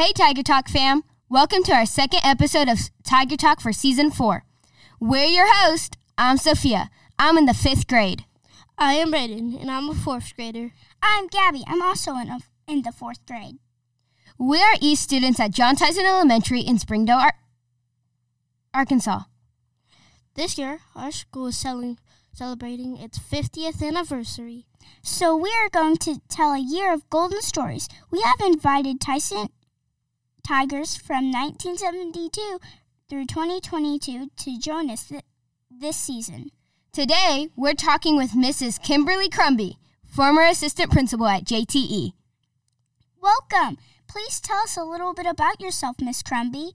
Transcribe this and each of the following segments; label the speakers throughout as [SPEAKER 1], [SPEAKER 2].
[SPEAKER 1] Hey, Tiger Talk fam. Welcome to our second episode of Tiger Talk for season four. We're your host. I'm Sophia. I'm in the fifth grade.
[SPEAKER 2] I am Brayden, and I'm a fourth grader.
[SPEAKER 3] I'm Gabby. I'm also in, a, in the fourth grade.
[SPEAKER 1] We are EAST students at John Tyson Elementary in Springdale, Ar- Arkansas.
[SPEAKER 2] This year, our school is selling, celebrating its 50th anniversary.
[SPEAKER 3] So we are going to tell a year of golden stories. We have invited Tyson Tigers from 1972 through 2022 to join us th- this season.
[SPEAKER 1] Today, we're talking with Mrs. Kimberly Crumby, former assistant principal at JTE.
[SPEAKER 3] Welcome. Please tell us a little bit about yourself, Miss Crumby.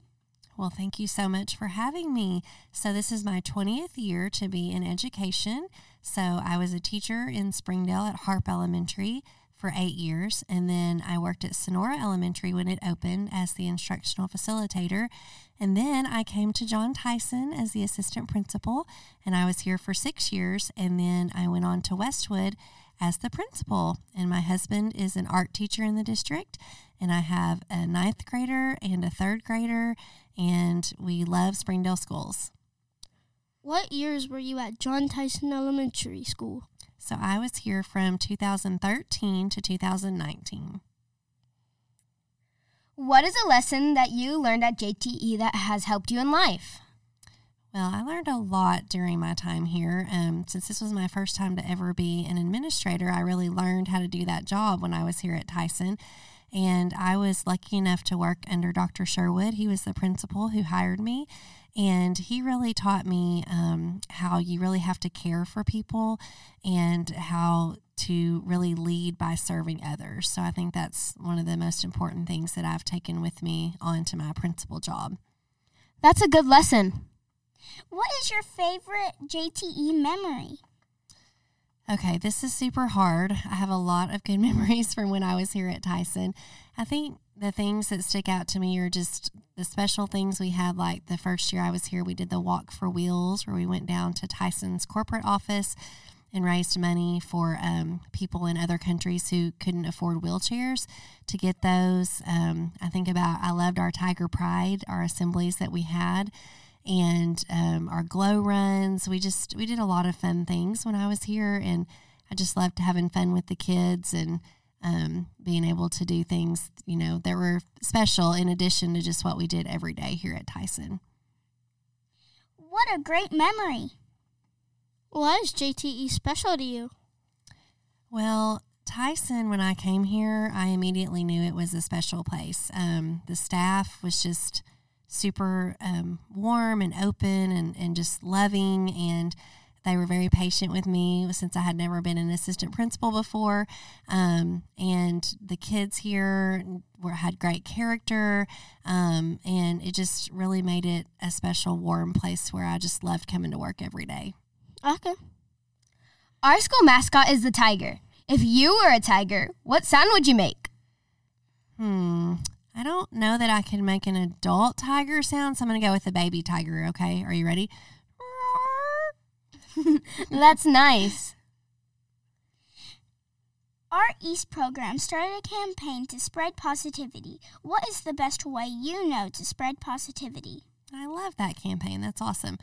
[SPEAKER 4] Well, thank you so much for having me. So, this is my 20th year to be in education. So, I was a teacher in Springdale at Harp Elementary for eight years, and then I worked at Sonora Elementary when it opened as the instructional facilitator. And then I came to John Tyson as the assistant principal, and I was here for six years. And then I went on to Westwood as the principal. And my husband is an art teacher in the district, and I have a ninth grader and a third grader, and we love Springdale schools.
[SPEAKER 2] What years were you at John Tyson Elementary School?
[SPEAKER 4] So I was here from 2013 to 2019.
[SPEAKER 1] What is a lesson that you learned at JTE that has helped you in life?
[SPEAKER 4] Well, I learned a lot during my time here. Um, since this was my first time to ever be an administrator, I really learned how to do that job when I was here at Tyson. And I was lucky enough to work under Dr. Sherwood. He was the principal who hired me. And he really taught me um, how you really have to care for people and how to really lead by serving others. So I think that's one of the most important things that I've taken with me onto my principal job.
[SPEAKER 1] That's a good lesson.
[SPEAKER 3] What is your favorite JTE memory?
[SPEAKER 4] Okay, this is super hard. I have a lot of good memories from when I was here at Tyson. I think the things that stick out to me are just the special things we had. Like the first year I was here, we did the Walk for Wheels, where we went down to Tyson's corporate office and raised money for um, people in other countries who couldn't afford wheelchairs to get those. Um, I think about, I loved our Tiger Pride, our assemblies that we had and um, our glow runs. We just we did a lot of fun things when I was here, and I just loved having fun with the kids and um, being able to do things you know that were special in addition to just what we did every day here at Tyson.
[SPEAKER 3] What a great memory!
[SPEAKER 2] Why is JTE special to you?
[SPEAKER 4] Well, Tyson, when I came here, I immediately knew it was a special place. Um, the staff was just super um, warm and open and, and just loving and they were very patient with me since I had never been an assistant principal before. Um, and the kids here were, had great character. Um, and it just really made it a special, warm place where I just loved coming to work every day.
[SPEAKER 2] Okay.
[SPEAKER 1] Our school mascot is the tiger. If you were a tiger, what sound would you make?
[SPEAKER 4] Hmm. I don't know that I can make an adult tiger sound, so I'm going to go with a baby tiger, okay? Are you ready?
[SPEAKER 1] That's nice.
[SPEAKER 3] Our EAST program started a campaign to spread positivity. What is the best way you know to spread positivity?
[SPEAKER 4] I love that campaign. That's awesome.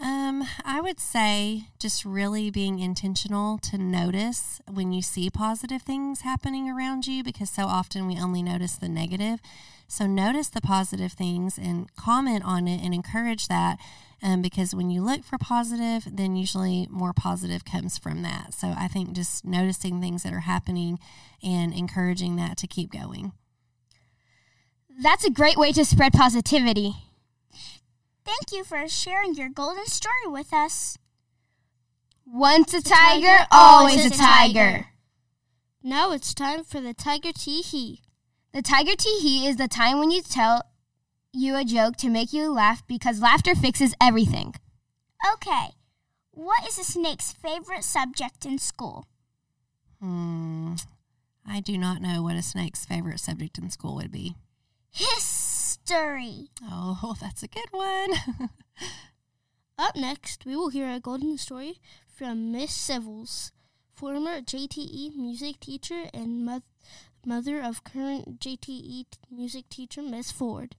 [SPEAKER 4] Um, I would say just really being intentional to notice when you see positive things happening around you because so often we only notice the negative. So notice the positive things and comment on it and encourage that. Um, because when you look for positive, then usually more positive comes from that. So I think just noticing things that are happening and encouraging that to keep going.
[SPEAKER 1] That's a great way to spread positivity.
[SPEAKER 3] Thank you for sharing your golden story with us.
[SPEAKER 1] Once a tiger, always a tiger.
[SPEAKER 2] Now it's time for the Tiger Tee Hee.
[SPEAKER 1] The tiger tee hee is the time when you tell you a joke to make you laugh because laughter fixes everything.
[SPEAKER 3] Okay, what is a snake's favorite subject in school?
[SPEAKER 4] Hmm. I do not know what a snake's favorite subject in school would be.
[SPEAKER 3] History.
[SPEAKER 4] Oh, that's a good one.
[SPEAKER 2] Up next, we will hear a golden story from Miss Civils, former JTE music teacher and mo- mother of current JTE t- music teacher Miss Ford.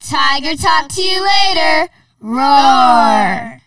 [SPEAKER 1] Tiger talk to you later. Roar.